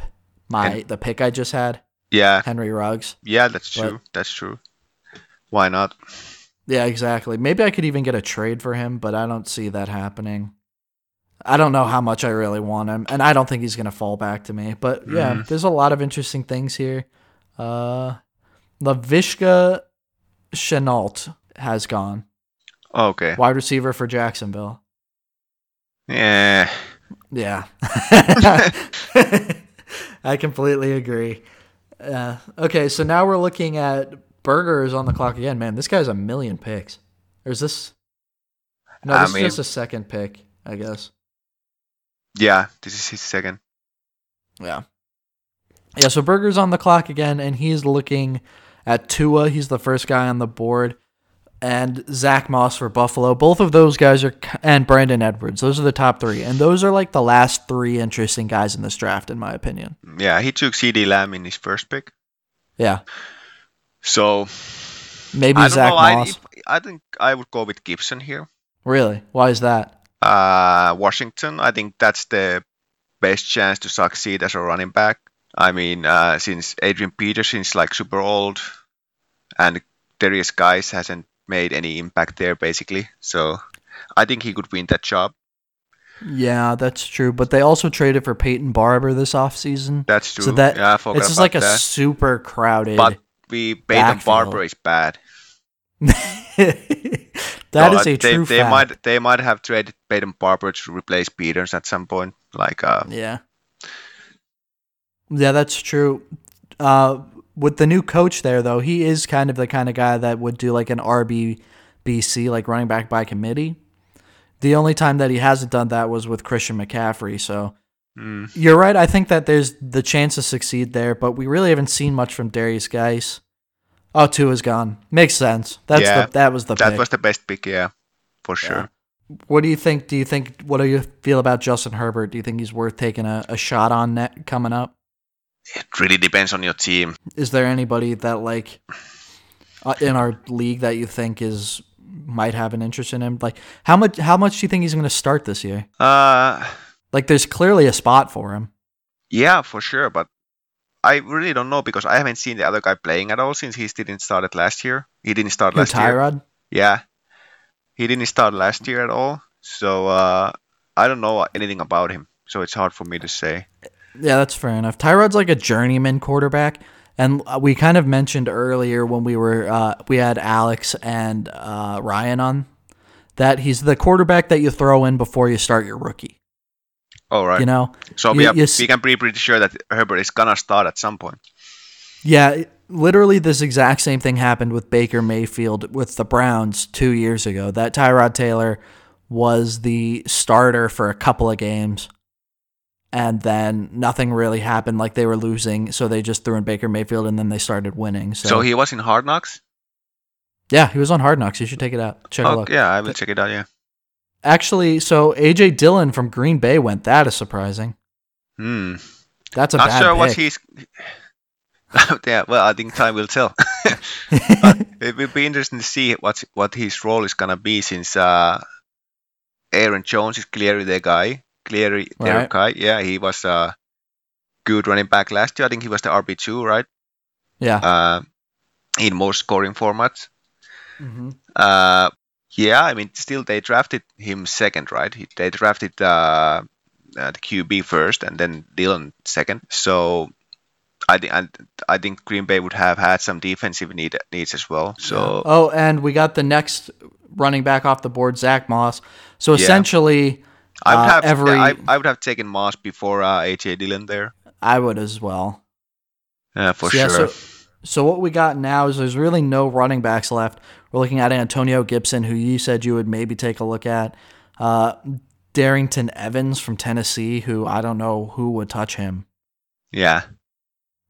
my And- the pick I just had, yeah, Henry Ruggs. yeah. That's But- true. That's true. Why not? Yeah, exactly. Maybe I could even get a trade for him, but I don't see that happening. I don't know how much I really want him, and I don't think he's going to fall back to me. But yeah, Mhm. there's a lot of interesting things here. Uh, Laviska Shenault has gone, Okay. wide receiver for Jacksonville. Yeah. Yeah, I completely agree. Uh, okay, so now we're looking at Burgers on the clock again. Man, this guy's a million picks. Or is this? No, I this mean- is just a second pick, I guess. Yeah. This is his second. Yeah. Yeah, so Burger's on the clock again, and he's looking at Tua. He's the first guy on the board. And Zach Moss for Buffalo. Both of those guys are, and Brandon Edwards. Those are the top three. And those are like the last three interesting guys in this draft, in my opinion. Yeah, he took CeeDee Lamb in his first pick. Yeah. So Maybe I don't Zach know. I, Moss. I think I would go with Gibson here. Really? Why is that? Uh, Washington. I think that's the best chance to succeed as a running back. I mean, uh, since Adrian Peterson's like super old, and Derrius Guice hasn't made any impact there basically. So I think he could win that job. Yeah, that's true. But they also traded for Peyton Barber this offseason. That's true. So that yeah, it's just like a that. super crowded. But we Peyton backfield. Barber is bad. That No, is a they, true they fact. might they might have traded Peyton Barber to replace Peters at some point. Like uh, Yeah. Yeah, that's true. Uh, with the new coach there, though, he is kind of the kind of guy that would do like an RBBC, like running back by committee. The only time that he hasn't done that was with Christian McCaffrey. So Mm. You're right. I think that there's the chance to succeed there, but we really haven't seen much from Derrius Guice. Oh, two is gone. Makes sense. That's Yeah, the that was the That pick. was the best pick, yeah, for sure. What do you think? Do you think? What do you feel about Justin Herbert? Do you think he's worth taking a, a shot on net coming up? It really depends on your team. Is there anybody that like uh, in our league that you think is might have an interest in him? Like how much? How much do you think he's going to start this year? Uh, Like there's clearly a spot for him. yeah, for sure, but I really don't know because I haven't seen the other guy playing at all since he didn't start it last year. He didn't start Who, last year. Tyrod? Yeah, he didn't start last year at all. So uh, I don't know anything about him. So it's hard for me to say. Yeah, that's fair enough. Tyrod's like a journeyman quarterback, and uh, we kind of mentioned earlier when we were uh, we had Alex and uh, Ryan on that he's the quarterback that you throw in before you start your rookie. All right. You know, so you- we, are, you we can be pretty sure that Herbert is gonna start at some point. Yeah, literally this exact same thing happened with Baker Mayfield with the Browns two years ago. That Tyrod Taylor was the starter for a couple of games, and then nothing really happened. Like they were losing, so they just threw in Baker Mayfield, and then they started winning. So, So, he was in Hard Knocks. yeah, he was on Hard Knocks. You should take it out. Check a Oh, look. yeah, I will check it out. Yeah. Actually, so AJ Dillon from Green Bay went. That is surprising. Hmm. That's a Not bad sure pick. what he's. yeah, well, I think time will tell. It will be interesting to see what what his role is gonna be since uh, Aaron Jones is clearly the guy, clearly their Right. guy. Yeah, he was a good running back last year. I think he was the RB two, right? yeah. Uh, in most scoring formats. hmm Uh, yeah, I mean, still they drafted him second, right? He, they drafted uh, uh, the QB first, and then Dillon second. So I think I think Green Bay would have had some defensive need, needs as well. So Oh, and we got the next running back off the board, Zach Moss. So Yeah. I would uh, have every I, I would have taken Moss before uh, AJ Dillon there. I would as well. Yeah, for So, yeah, sure. so, so what we got now is there's really no running backs left. We're looking at Antonio Gibson, who you said you would maybe take a look at. Uh, Darrynton Evans from Tennessee, who I don't know who would touch him. yeah,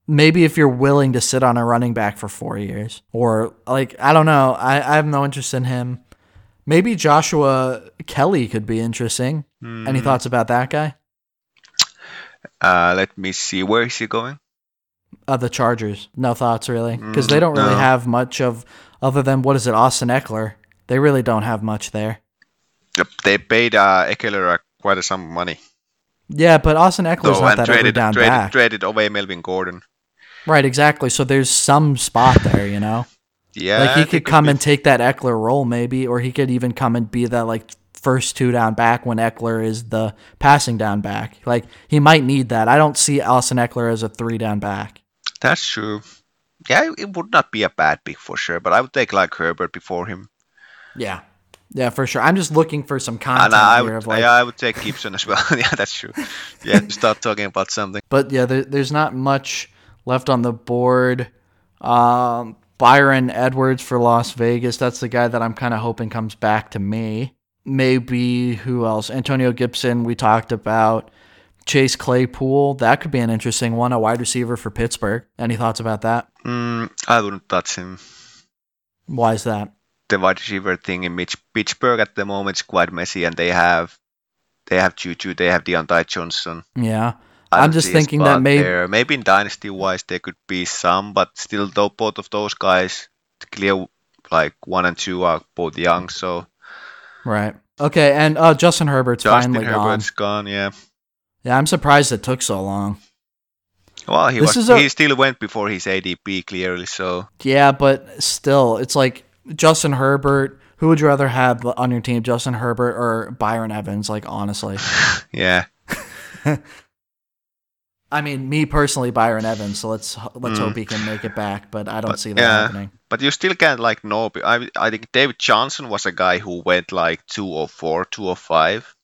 Maybe if you're willing to sit on a running back for four years, or like I don't know, I, I have no interest in him. Maybe Joshua Kelly could be interesting. Any Mm, thoughts about that guy? uh, let me see. Where is he going? Uh, the Chargers. No thoughts really, because they Mm, don't really no. have much of other than what is it, Austin Ekeler. They really don't have much there. Yep, They paid uh, Ekeler uh, quite some money. Yeah, but Austin Ekeler's So, not that traded, down traded, back. traded away Melvin Gordon. Right, exactly. So there's some spot there, you know. Yeah, like he they could come and take that Ekeler role, maybe, or he could even come and be that like first two down back when Ekeler is the passing down back. Like he might need that. I don't see Austin Ekeler as a three down back. That's true. Yeah, it- would not be a bad pick for sure, but I would take like Herbert before him. Yeah, yeah, for sure. I'm just looking for some content And I here would, of like yeah, I would take Gibson as well. yeah, that's true. Yeah, start talking about something. But yeah, there, there's not much left on the board. Um, Bryan Edwards for Las Vegas. That's the guy that I'm kind of hoping comes back to me. Maybe who else? Antonio Gibson. We talked about Chase Claypool. That could be an interesting one. A wide receiver for Pittsburgh. Any thoughts about that? Mm, I wouldn't touch him. Why is that? The wide receiver thing in Pittsburgh at the moment is quite messy, and they have they have Juju, they have Diontae Johnson. Yeah. I I'm just thinking that maybe there. maybe in dynasty wise there could be some, but still though both of those guys clear like one and two are both young, so Right. Okay. And uh, Justin Herbert's Justin finally Herbert's gone. Yeah. gone. Yeah, I'm surprised it took so long. Well, he This was a- he still went before his ADP clearly, so Yeah, but still, it's like Justin Herbert. Who would you rather have on your team, Justin Herbert or Byron Evans? Like honestly, yeah. I mean, me personally, Byron Evans. So let's let's Mm. hope he can make it back, but I don't But, see that yeah. happening. But you still can't like know. I I think David Johnson was a guy who went like two or four, two or five,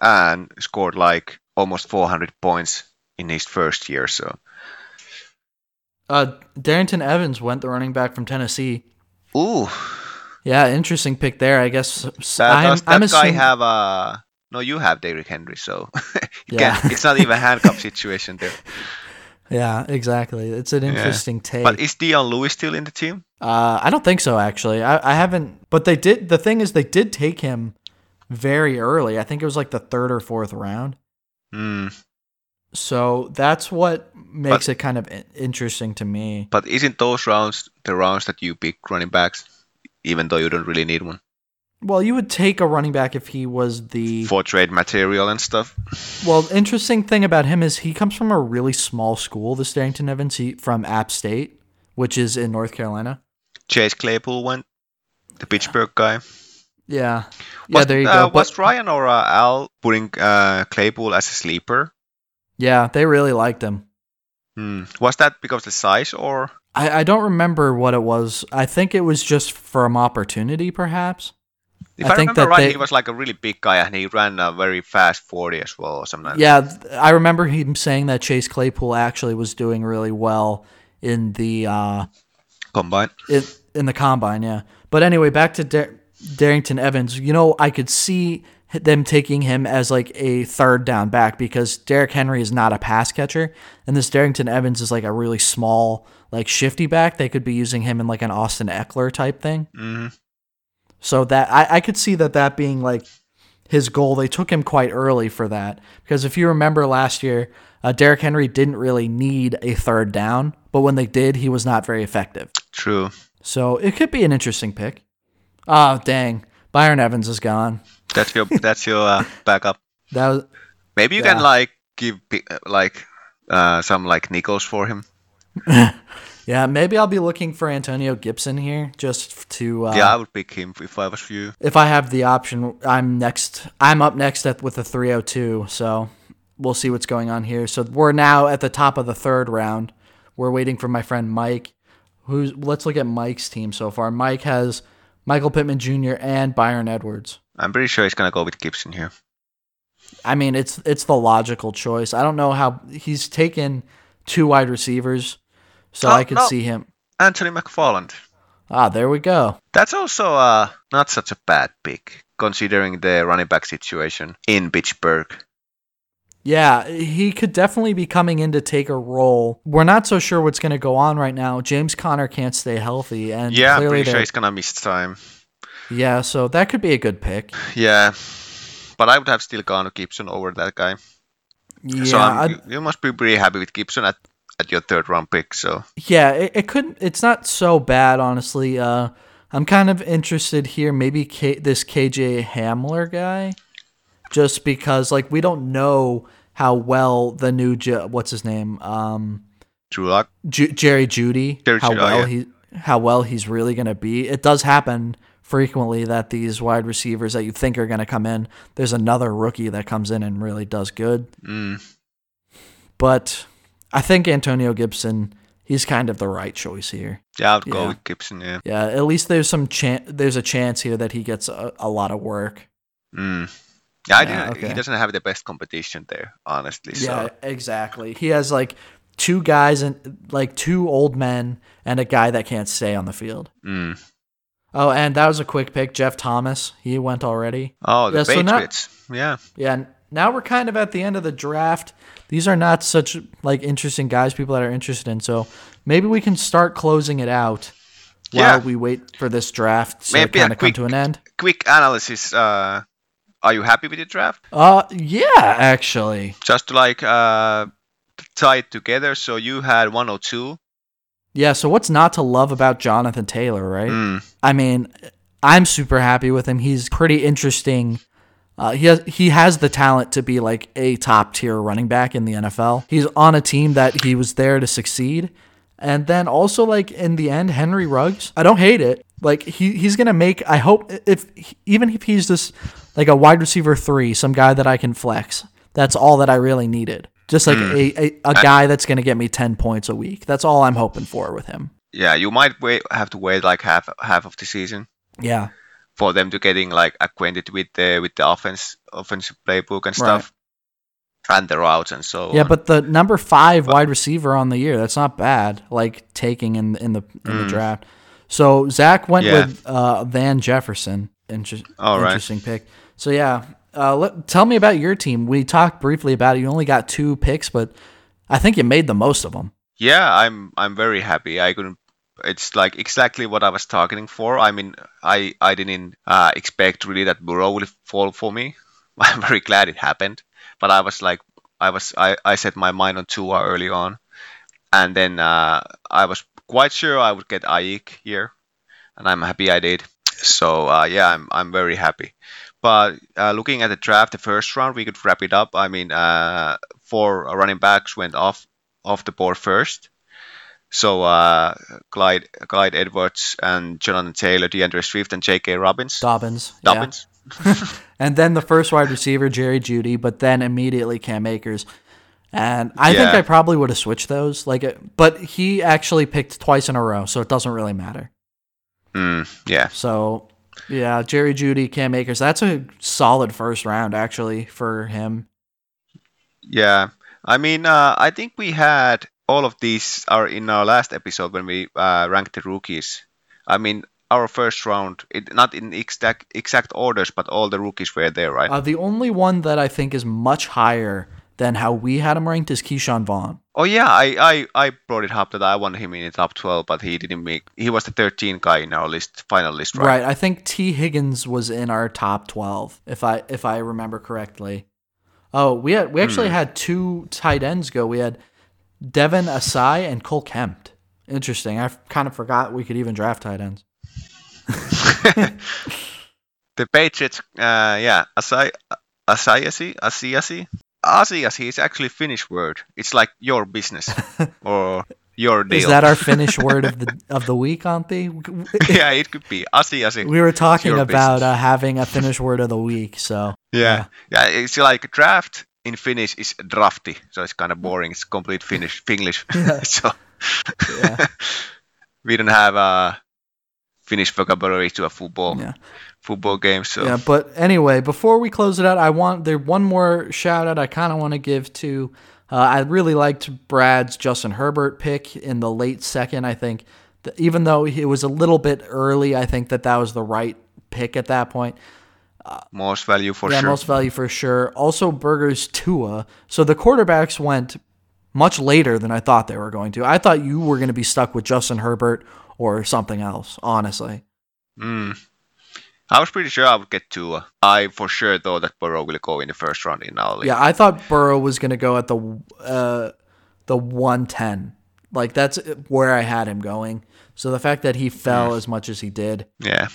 and scored like almost 400 points in his first year. So Uh, Darrynton Evans went the running back from Tennessee. ooh, Yeah, interesting pick there. I guess that, I'm, does that I'm guy assuming, have a no, you have Derrick Henry, so Yeah. it's not even a handcuff situation there. Yeah, exactly. It's an interesting take. But is Dion Lewis still in the team? Uh, I don't think so, actually. I, I haven't. But they did. The thing is, they did take him very early. I think it was like the third or fourth round. Hmm. So that's what makes But- it kind of interesting to me. But isn't those rounds the rounds that you pick running backs, even though you don't really need one Well, you would take a running back if he was the. for trade material and stuff? Well, interesting thing about him is he comes from a really small school, the Stanton Evans, he, from App State, which is in North Carolina. Chase Claypool went, the Pittsburgh guy. Yeah. Yeah, Was, there you uh, go. was But, Ryan or uh, Al putting uh, Claypool as a sleeper? yeah, they really liked him. Hmm. Was that because of the size or? I, I don't remember what it was. I think it was just from opportunity, perhaps. If I I, think remember that right, they- he was like a really big guy and he ran a very fast 40 as well or something. Yeah, I remember him saying that Chase Claypool actually was doing really well in the uh. Combine. in, in the combine. Yeah, but anyway, back to Dar- Darrynton Evans. You know, I could see them taking him as like a third down back because Derrick Henry is not a pass catcher, and this Darrynton Evans is like a really small, like shifty back. They could be using him in like an Austin Ekeler type thing. hmm So that I, I could see that that being like his goal. They took him quite early for that because if you remember last year, uh, Derrick Henry didn't really need a third down, but when they did, he was not very effective. True. So it could be an interesting pick. Oh dang, Byron Evans is gone. That's your that's your uh, backup. That was Maybe you Yeah. can like give like uh, some like nickels for him. yeah. Maybe I'll be looking for Antonio Gibson here just to uh, yeah, I would pick him if I was you. if I have the option, I'm next. I'm up next at with the 302. So we'll see what's going on here. So we're now at the top of the third round. We're waiting for my friend Mike. Who's? Let's look at Mike's team so far. Mike has Michael Pittman Jr. and Bryan Edwards. I'm pretty sure he's gonna go with Gibson here. I mean, it's it's the logical choice. I don't know how he's taken two wide receivers, so Oh, I could no. see him. Anthony McFarland. Ah, there we go. That's also uh, not such a bad pick considering the running back situation in Pittsburgh. Yeah, he could definitely be coming in to take a role. We're not so sure what's going to go on right now. James Conner can't stay healthy, and Yeah, I'm pretty sure he's gonna miss time. yeah, so that could be a good pick. Yeah, but I would have still gone with Gibson over that guy. Yeah, so you must be pretty happy with Gibson at, at your third round pick. So yeah, it, it could. It's not so bad, honestly. Uh, I'm kind of interested here. Maybe K, this KJ Hamler guy, just because like we don't know how well the new J- what's his name um Drew Lock. Ju- Jerry Jeudy Jerry how Jeudy, oh, well yeah. he how well he's really going to be. It does happen frequently that these wide receivers that you think are going to come in, there's another rookie that comes in and really does good. Mm, But I think Antonio Gibson, he's kind of the right choice here. yeah, I'd go Yeah. with Gibson. Yeah. Yeah, at least there's some chance. There's a chance here that he gets a, a lot of work. Mm. Yeah, I didn't, okay. he doesn't have the best competition there, honestly. So Yeah, exactly. He has like two guys and like two old men and a guy that can't stay on the field. mm. Oh, and that was a quick pick, Jeff Thomas. He went already. oh, the Yeah, so not- Patriots. yeah, Yeah, now we're kind of at the end of the draft. These are not such like interesting guys, people that are interested in. So maybe we can start closing it out while we wait for this draft to Maybe kind of come to an end. quick analysis. Uh, are you happy with the draft? Uh, yeah, actually, Just to like uh, tie it together. So you had 102. yeah. So what's not to love about Jonathan Taylor, right? Mm. I mean, I'm super happy with him. He's pretty interesting. Uh, he has he has the talent to be like a top tier running back in the NFL. He's on a team that he was there to succeed, and then also like in the end, Henry Ruggs. I don't hate it. Like he he's gonna make. I hope if even if he's just like a wide receiver three, some guy that I can flex. That's all that I really needed. Just like a, a, a guy that's gonna get me ten points a week. That's all I'm hoping for with him. Yeah, you might wait, have to wait like half half of the season Yeah. For them to getting like acquainted with the with the offense offensive playbook and stuff, and the routes and so Yeah, on. but the number five wide receiver on the year, that's not bad. Like taking in in the in the draft. So Zach went Mm. Yeah. with uh, Van Jefferson. Inter- right. interesting pick. So yeah, Uh, let, tell me about your team. We talked briefly about it. You only got two picks, but I think you made the most of them. Yeah, I'm I'm very happy. I couldn't. It's like exactly what I was targeting for. I mean, I I didn't uh, expect really that Burrow would fall for me. I'm very glad it happened, but I was like, I was I, I set my mind on Tua early on, and then uh, I was quite sure I would get Aiyuk here, and I'm happy I did. So uh, yeah, I'm I'm very happy. But uh, looking at the draft, the first round, we could wrap it up. I mean, uh, four running backs went off off the board first. So uh, Clyde, Clyde Edwards and Jonathan Taylor, D'Andre Swift, and J.K. Robbins. Dobbins. Dobbins. Yeah. and then the first wide receiver, Jerry Jeudy, but then immediately Cam Akers. And I think I probably would have switched those. Like, but he actually picked twice in a row, so it doesn't really matter. Mm, yeah. So, yeah, Jerry Jeudy, Cam Akers. That's a solid first round actually for him. Yeah, I mean, uh, I think we had all of these are in our last episode when we uh, ranked the rookies. I mean, our first round, it, not in exact exact orders, but all the rookies were there, right? Uh, the only one that I think is much higher than how we had him ranked is Ke'Shawn Vaughn. oh yeah, I, I I brought it up that I wanted him in the top twelve, but he didn't make. He was the 13th guy in our list, final list, right? Right. I think Tee Higgins was in our top 12 if I if I remember correctly. Oh, we had we actually had two tight ends go. We had Devin Asai and Cole Kempt. Interesting. I kind of forgot we could even draft tight ends. The Patriots, uh, yeah, Asai, Asayasi, Asiasi, Asiasi is actually Finnish word. It's like your business or your deal. Is that our Finnish word of the of the week, Antti? yeah, it could be Asiasi. We were talking about uh, having a Finnish word of the week, so yeah. yeah, It's like a draft in Finnish is drafty, so it's kind of boring. It's complete Finnish, Finglish. so Yeah. we don't have a Finnish vocabulary to a football Yeah. football game. So Yeah, but anyway, before we close it out, I want there one more shout out I kind of want to give to. Uh, I really liked Brad's Justin Herbert pick in the late second. I think that even though it was a little bit early, I think that that was the right pick at that point. Most value for yeah, sure. most value for sure. Also, Burgers Tua. So the quarterbacks went much later than I thought they were going to. I thought you were going to be stuck with Justin Herbert or something else. Honestly, Mm. I was pretty sure I would get Tua. I for sure thought that Burrow will go in the first round in our league. Yeah, I thought Burrow was going to go at the uh, the 110. Like that's where I had him going. So the fact that he fell as much as he did. Yeah.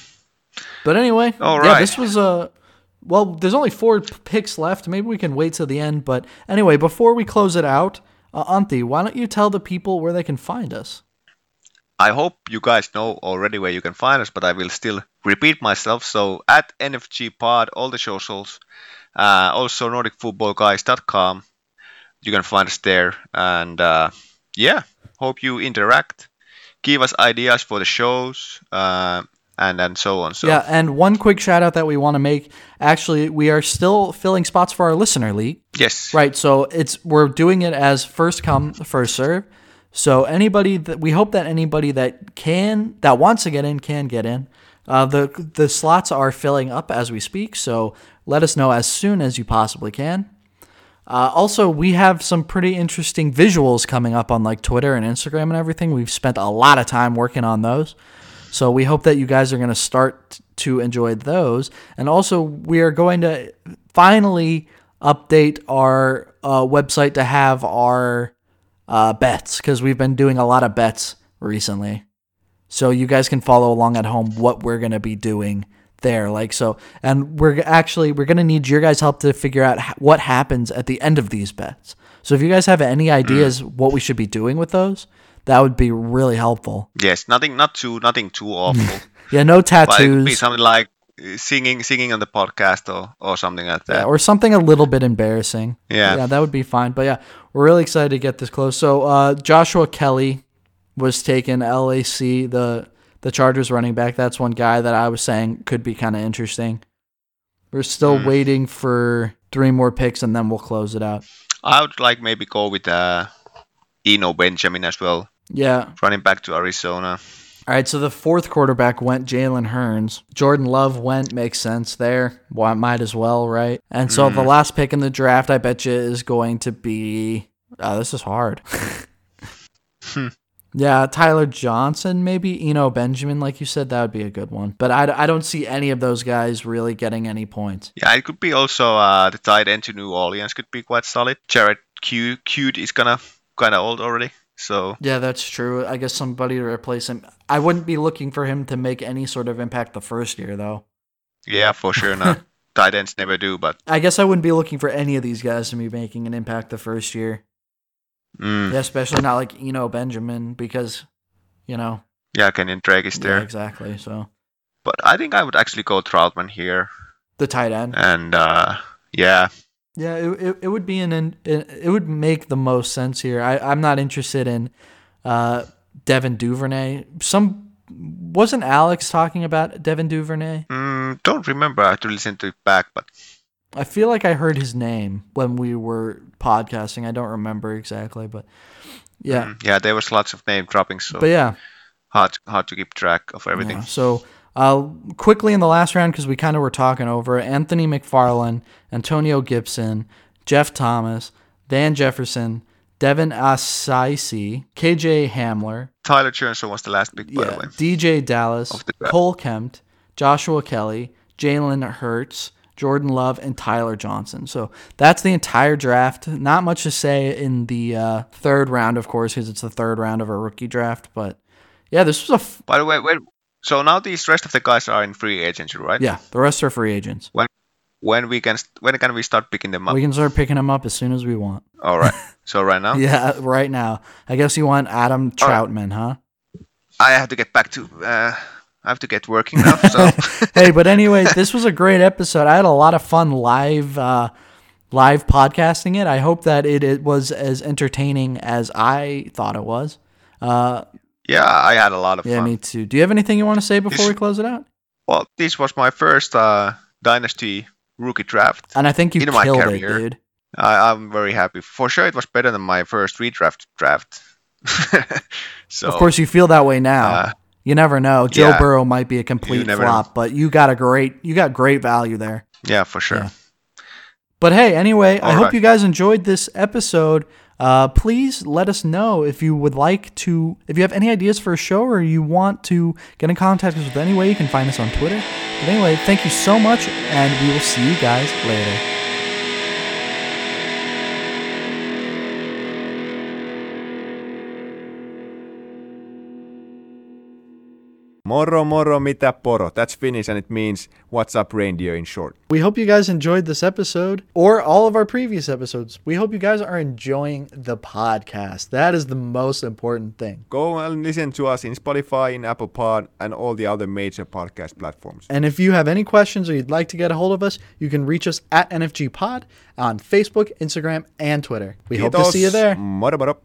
But anyway, All yeah, this was a well, there's only 4 picks left. Maybe we can wait till the end, but anyway, before we close it out, uh, Antti, why don't you tell the people where they can find us? I hope you guys know already where you can find us, but I will still repeat myself. So at NFG Pod, all the socials, uh, also NordicFootballGuys.com. You can find us there, and uh, yeah, hope you interact, give us ideas for the shows, uh, and and so on. So Yeah, and one quick shout out that we want to make. Actually, we are still filling spots for our listener league. yes, Right. So it's we're doing it as first come, first serve. So anybody that we hope that anybody that can that wants to get in can get in. Uh, the the slots are filling up as we speak. So let us know as soon as you possibly can. Uh, also, we have some pretty interesting visuals coming up on like Twitter and Instagram and everything. We've spent a lot of time working on those. So we hope that you guys are going to start to enjoy those. And also, we are going to finally update our uh, website to have our uh, bets because we've been doing a lot of bets recently. So you guys can follow along at home what we're going to be doing there like so and we're actually we're going to need your guys help to figure out what happens at the end of these bets so if you guys have any ideas what we should be doing with those that would be really helpful. Yes, nothing, not too, nothing too awful. yeah no but it be tattoos. something like uh, singing, singing on the podcast or or something like that. yeah, or something a little bit embarrassing. Yeah. yeah that would be fine. But yeah we're really excited to get this close. So uh, joshua kelly was taken lac the the chargers running back. That's one guy that i was saying could be kind of interesting. We're still Hmm. waiting for three more picks and then we'll close it out. I would like maybe go with uh, Eno Benjamin as well, yeah running back to Arizona. All right, so the fourth quarterback went Jalen Hurts. Jordan Love went, makes sense there. Well, might as well, right? And so the mm. last pick in the draft, I bet you, is going to be. Oh, this is hard. Hmm. Yeah, Tyler Johnson, maybe Eno Benjamin, like you said, that would be a good one. But I, I don't see any of those guys really getting any points. Yeah, it could be also uh, the tight end to New Orleans could be quite solid. Jared Q Cute is of kind of old already, so Yeah, that's true. I guess somebody to replace him. I wouldn't be looking for him to make any sort of impact the first year, though. yeah, for sure not. tight ends never do, but I guess I wouldn't be looking for any of these guys to be making an impact the first year. mm, Yeah, especially not like Eno Benjamin because, you know, yeah, Kenyan Drake is yeah, there. exactly. So But I think I would actually go Troutman here, the tight end. and uh, yeah, Yeah, it, it, it would be an in, it, it would make the most sense here. I I'm not interested in uh Devin Duvernay. Some wasn't Alex talking about Devin Duvernay? mm, don't remember. I have to listen to it back, but I feel like I heard his name when we were podcasting. I don't remember exactly, but yeah. mm, yeah, there was lots of name dropping, so But yeah, hard hard to keep track of everything. Yeah, So, uh, quickly in the last round, because we kind of were talking over Anthony McFarland, Antonio Gibson, Jeff Thomas, Van Jefferson, Devin Asiasi, KJ Hamler, Tyler Johnson was the last pick, by the way. DJ Dallas, Of the draft. Cole Kempt, Joshua Kelly, Jalen Hurts, Jordan Love, and Tyler Johnson. So that's the entire draft. Not much to say in the uh, third round, of course, because it's the third round of a rookie draft. But yeah, this was a f- By the way, wait, so now these rest of the guys are in free agency, right? yeah. The rest are free agents. When when we can when can we start picking them up? We can start picking them up as soon as we want. All right. So right now, Yeah, right now. I guess you want Adam All right. Troutman, huh? I have to get back to. Uh, I have to get working now. So hey, but anyway, this was a great episode. I had a lot of fun live uh, live podcasting it. I hope that it, it was as entertaining as I thought it was. Uh, yeah, I had a lot of fun. yeah, fun. me too. Do you have anything you want to say before This- we close it out? Well, this was my first uh, dynasty rookie draft. And I think you In my killed it, career. dude. I, I'm very happy. For sure, it was better than my first redraft draft. so Of course, you feel that way now. uh, you never know. Joe yeah. Burrow might be a complete flop, but you got a great you got great value there. yeah, for sure. Yeah. But hey, anyway, I All hope you guys enjoyed this episode. Uh, please let us know if you would like to, if you have any ideas for a show or you want to get in contact with us any way, you can find us on Twitter. But anyway, thank you so much, and we will see you guys later. Moro moro mitä poro. That's Finnish and it means what's up reindeer in short. We hope you guys enjoyed this episode or all of our previous episodes. We hope you guys are enjoying the podcast. That is the most important thing. Go and listen to us in Spotify, in Apple Pod, and all the other major podcast platforms. And if you have any questions or you'd like to get a hold of us, you can reach us at NFG Pod on Facebook, Instagram, and Twitter. We hope to see you there. Moro moro.